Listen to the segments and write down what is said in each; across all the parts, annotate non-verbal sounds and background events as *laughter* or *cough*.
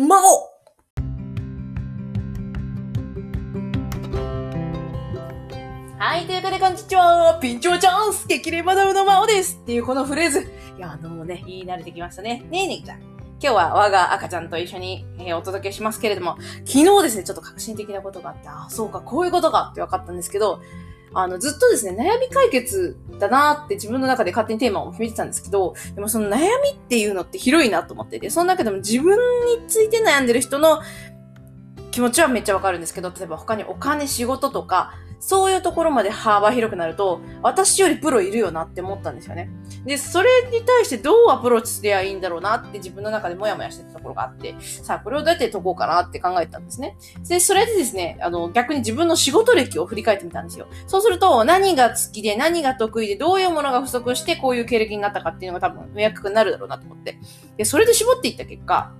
魔王はい、ということで、こんにちは。ピンチョチャンス激励マダムの魔王ですっていうこのフレーズ。いや、あのもうね、言い慣れてきましたね。ねえねえちゃん。今日は我が赤ちゃんと一緒に、えーお届けしますけれども、昨日ですね、ちょっと革新的なことがあって、あ、そうか、こういうことかって分かったんですけど、あの、ずっとですね、悩み解決だなって自分の中で勝手にテーマを決めてたんですけど、でもその悩みっていうのって広いなと思ってて、その中でも自分について悩んでる人の気持ちはめっちゃわかるんですけど、例えば他にお金、仕事とか、そういうところまで幅広くなると、私よりプロいるよなって思ったんですよね。で、それに対してどうアプローチすればいいんだろうなって自分の中でモヤモヤしてたところがあって、さあ、これをどうやって解こうかなって考えたんですね。で、それでですね、あの、逆に自分の仕事歴を振り返ってみたんですよ。そうすると、何が好きで、何が得意で、どういうものが不足して、こういう経歴になったかっていうのが多分、明確になるだろうなと思って。で、それで絞っていった結果、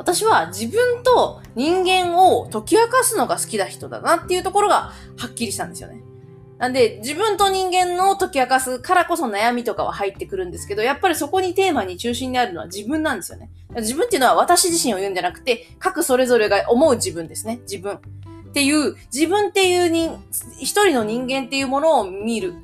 私は自分と人間を解き明かすのが好きな人だなっていうところがはっきりしたんですよね。なんで、自分と人間の解き明かすからこそ悩みとかは入ってくるんですけど、やっぱりそこにテーマに中心にあるのは自分なんですよね。自分っていうのは私自身を言うんじゃなくて、各それぞれが思う自分ですね。自分。っていう、自分っていう人、一人の人間っていうものを見る。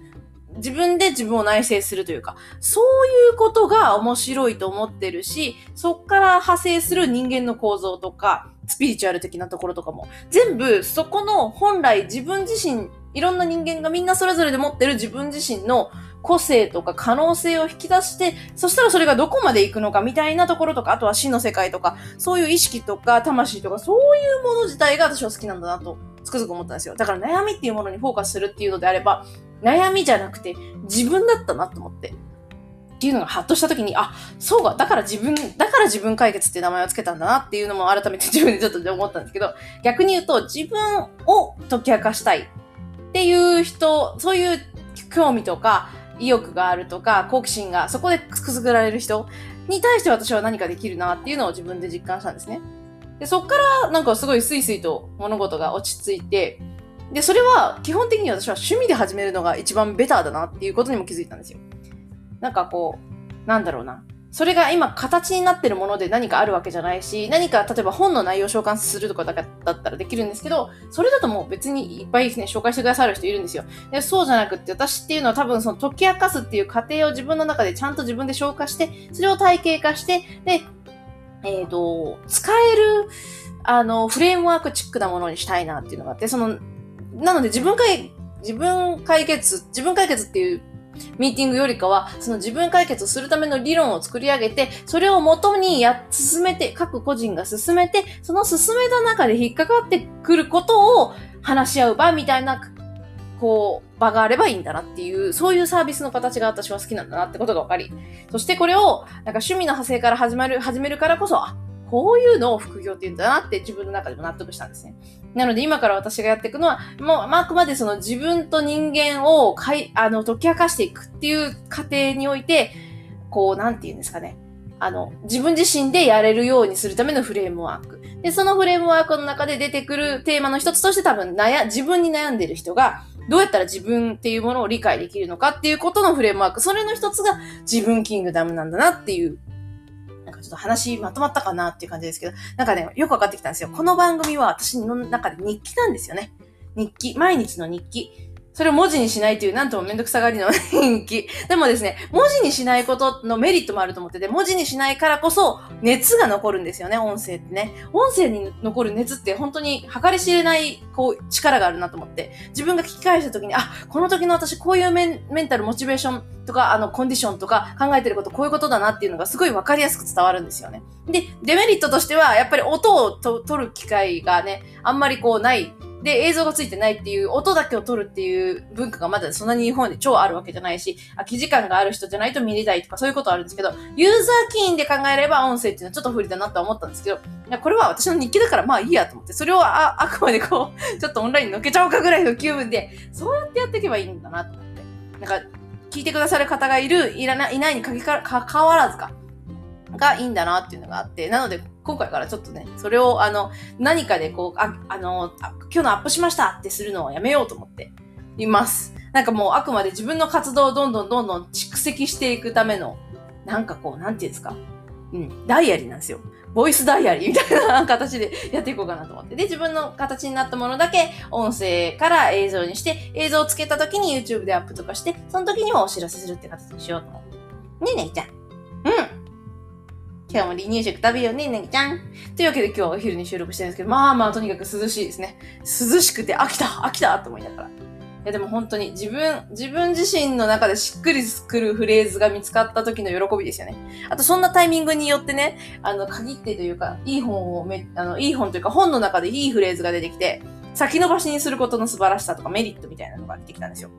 自分で自分を内省するというか、そういうことが面白いと思ってるし、そっから派生する人間の構造とか、スピリチュアル的なところとかも、全部そこの本来自分自身、いろんな人間がみんなそれぞれで持ってる自分自身の個性とか可能性を引き出して、そしたらそれがどこまで行くのかみたいなところとか、あとは死の世界とか、そういう意識とか魂とか、そういうもの自体が私は好きなんだなと、つくづく思ったんですよ。だから悩みっていうものにフォーカスするっていうのであれば、悩みじゃなくて自分だったなと思って。っていうのがハッとした時に、あ、そうか、だから自分、だから自分解決って名前をつけたんだなっていうのも改めて *laughs* 自分でちょっと思ったんですけど、逆に言うと自分を解き明かしたいっていう人、そういう興味とか意欲があるとか、好奇心がそこでくすぐられる人に対して私は何かできるなっていうのを自分で実感したんですね。で、そっからなんかすごいスイスイと物事が落ち着いて、で、それは基本的に私は趣味で始めるのが一番ベターだなっていうことにも気づいたんですよ。なんかこう、なんだろうな。それが今形になってるもので何かあるわけじゃないし、何か例えば本の内容を紹介するとかだったらできるんですけど、それだともう別にいっぱいですね、紹介してくださる人いるんですよ。でそうじゃなくって私っていうのは多分その解き明かすっていう過程を自分の中でちゃんと自分で消化して、それを体系化して、で、えっ、と、使える、あの、フレームワークチックなものにしたいなっていうのがあって、その、なので自分解、自分解決、自分解決っていうミーティングよりかは、その自分解決をするための理論を作り上げて、それを元にや、進めて、各個人が進めて、その進めた中で引っかかってくることを話し合う場みたいな、こう、場があればいいんだなっていう、そういうサービスの形が私は好きなんだなってことが分かり、そしてこれを、なんか趣味の派生から始まる、始めるからこそ、こういうのを副業って言うんだなって自分の中でも納得したんですね。なので今から私がやっていくのは、もう、あ、あくまでその自分と人間をかい、あの、解き明かしていくっていう過程において、こう、なんて言うんですかね。あの、自分自身でやれるようにするためのフレームワーク。で、そのフレームワークの中で出てくるテーマの一つとして多分悩、自分に悩んでる人が、どうやったら自分っていうものを理解できるのかっていうことのフレームワーク。それの一つが自分キングダムなんだなっていうなんかちょっと話まとまったかなっていう感じですけど、なんかね、よくわかってきたんですよ。この番組は私の中で日記なんですよね。日記。毎日の日記。それを文字にしないという、なんともめんどくさがりの *laughs* 日記。でもですね、文字にしないことのメリットもあると思ってて、文字にしないからこそ熱が残るんですよね、音声ってね。音声に残る熱って本当に計り知れない、こう、力があるなと思って。自分が聞き返した時に、あ、この時の私こういうメンメンタル、モチベーションとか、あの、コンディションとか考えてることこういうことだなっていうのがすごいわかりやすく伝わるんですよね。で、デメリットとしては、やっぱり音をと取る機会がね、あんまりこうないで、映像がついてないっていう、音だけを撮るっていう文化がまだそんなに日本で超あるわけじゃないし、空き時間がある人じゃないと見れないとかそういうことあるんですけど、ユーザー起因で考えれば音声っていうのはちょっと不利だなとは思ったんですけど、いやこれは私の日記だからまあいいやと思って、それをああくまでこう、*laughs* ちょっとオンラインに乗っけちゃおうかぐらいの気分で、そうやってやっていけばいいんだなと思って。なんか、聞いてくださる方がいる、いらない、いないにかかかかわらずか。がいいんだなっていうのがあって、なので、今回からちょっとね、それを、あの、何かでこう、あ、あの、今日のアップしましたってするのをやめようと思っています。なんかもう、あくまで自分の活動をどんどんどんどん蓄積していくための、なんかこう、なんていうんですか？うん、ダイアリーなんですよ。ボイスダイアリー *laughs* みたいな形でやっていこうかなと思って。で、自分の形になったものだけ音声から映像にして、映像をつけた時に YouTube でアップとかして、その時にもお知らせするって形にしようと思う。ねえねぎちゃん。今日も離乳食食べようね、ねぎちゃん。というわけで今日はお昼に収録してるんですけど、まあまあとにかく涼しいですね。涼しくて飽きた飽きたと思いながら。いやでも本当に自分、自分自身の中でしっくりくるフレーズが見つかった時の喜びですよね。あとそんなタイミングによってね、あの、限ってというか、いい本をめ、あの、いい本というか本の中でいいフレーズが出てきて、先延ばしにすることの素晴らしさとかメリットみたいなのが出てきたんですよ。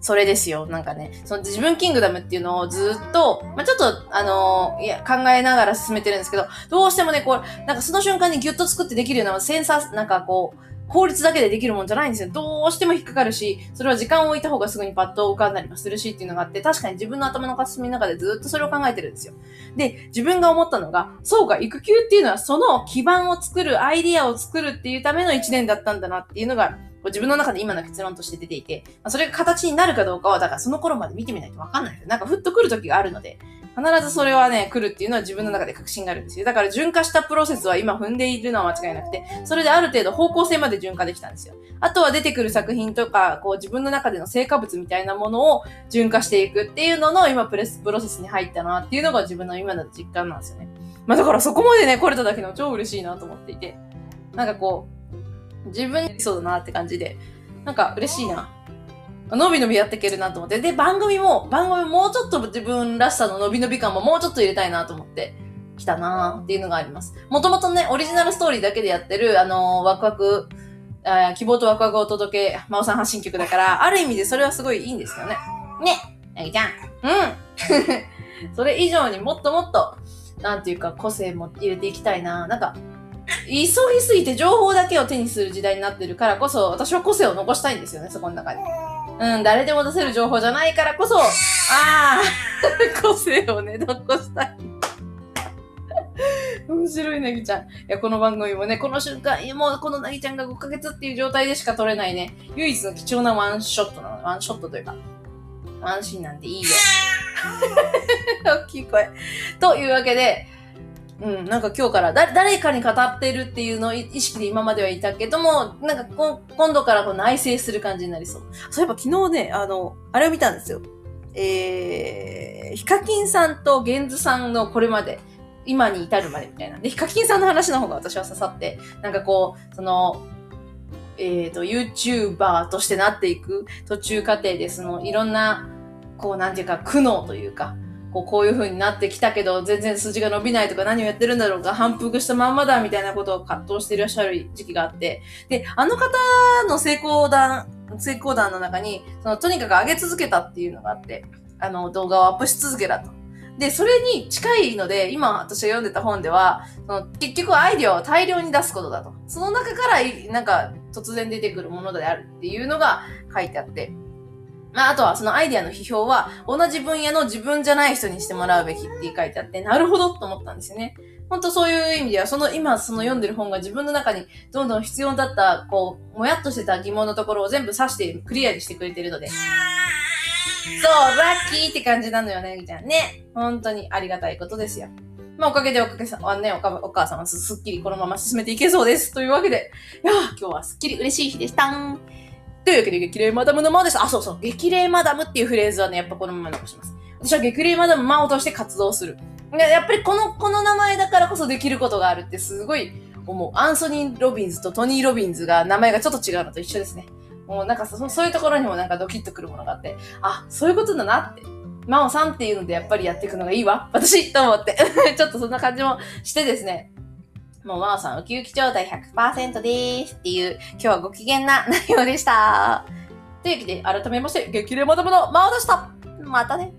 それですよ。なんかね、その自分キングダムっていうのをずっと、まあ、ちょっと、あのーいや、考えながら進めてるんですけど、どうしてもね、こう、なんかその瞬間にギュッと作ってできるようなセンサー、なんかこう、効率だけでできるもんじゃないんですよ。どうしても引っかかるし、それは時間を置いた方がすぐにパッと浮かんだりもするしっていうのがあって、確かに自分の頭の片隅の中でずっとそれを考えてるんですよ。で、自分が思ったのが、そうか、育休っていうのはその基盤を作る、アイディアを作るっていうための一年だったんだなっていうのが、自分の中で今の結論として出ていて、まあそれが形になるかどうかは、だからその頃まで見てみないとわかんないです。なんかふっと来る時があるので、必ずそれはね、来るっていうのは自分の中で確信があるんですよ。だから順化したプロセスは今踏んでいるのは間違いなくて、それである程度方向性まで順化できたんですよ。あとは出てくる作品とか、こう自分の中での成果物みたいなものを順化していくっていうのの今プレスプロセスに入ったなっていうのが自分の今の実感なんですよね。まあだからそこまでね、来れただけの超嬉しいなと思っていて。なんかこう、自分にそうだなって感じで、なんか嬉しいな。伸び伸びやっていけるなと思って。で、番組も、番組もうちょっと自分らしさの伸び伸び感ももうちょっと入れたいなと思ってきたなっていうのがあります。もともとね、オリジナルストーリーだけでやってる、あのーワクワク、あ希望とワクワクをお届け、真央さん発信曲だから、ある意味でそれはすごいいいんですよね。ね、なぎちゃん。うん。*laughs* それ以上にもっともっと、なんていうか個性も入れていきたいな。なんか、急ぎすぎて情報だけを手にする時代になってるからこそ、私は個性を残したいんですよね、そこの中に。うん、誰でも出せる情報じゃないからこそ、ああ、*laughs* 個性をね、残したい。*laughs* 面白いなぎちゃん。いや、この番組もね、この瞬間、もうこのなぎちゃんが5ヶ月っていう状態でしか撮れないね、唯一の貴重なワンショットなの。ワンショットというか、ワンシーンなんていいよ。*laughs* 大きい声。というわけで、うん、なんか今日からだ誰かに語ってるっていうのを意識で今まではいたけども、なんかこ今度からこう内省する感じになりそう。そういえば昨日ね、あの、あれを見たんですよ。えー、ヒカキンさんとゲンズさんのこれまで、今に至るまでみたいな。で、ヒカキンさんの話の方が私は刺さって、なんかこう、その、えっ、と、YouTuber としてなっていく途中過程で、その、いろんな、こう、なんていうか、苦悩というか、こうこういう風になってきたけど、全然数字が伸びないとか何をやってるんだろうか、反復したまんまだみたいなことを葛藤していらっしゃる時期があって、で、あの方の成功談、成功談の中に、そのとにかく上げ続けたっていうのがあって、あの動画をアップし続けたと。で、それに近いので、今私が読んでた本では、その結局アイデアを大量に出すことだと。その中から、なんか突然出てくるものであるっていうのが書いてあって、まあ、あとはそのアイデアの批評は、同じ分野の自分じゃない人にしてもらうべきって書いてあって、なるほどと思ったんですよね。本当そういう意味では、その今その読んでる本が自分の中にどんどん必要だった、こう、もやっとしてた疑問のところを全部指してクリアにしてくれてるので。そう、ラッキーって感じなのよね、ぎちゃんね。本当にありがたいことですよ。まあ、おかげでおかげさまね、おかお母さんはすっきりこのまま進めていけそうです。というわけで、いや今日はすっきり嬉しい日でした。というわけで、激励マダムのマオです。あ、そうそう。激励マダムっていうフレーズはね、やっぱこのまま残します。私は激励マダムマオとして活動する。やっぱりこの、この名前だからこそできることがあるってすごい思う。アンソニー・ロビンズとトニー・ロビンズが名前がちょっと違うのと一緒ですね。もうなんかそそういうところにもなんかドキッとくるものがあって、あ、そういうことだなって。マオさんっていうのでやっぱりやっていくのがいいわ。私と思って。*laughs* ちょっとそんな感じもしてですね。もうマオさんウキウキ状態100%でーすっていう、今日はご機嫌な内容でした。というわけで、改めまして、激励マダムのマオでしたまたね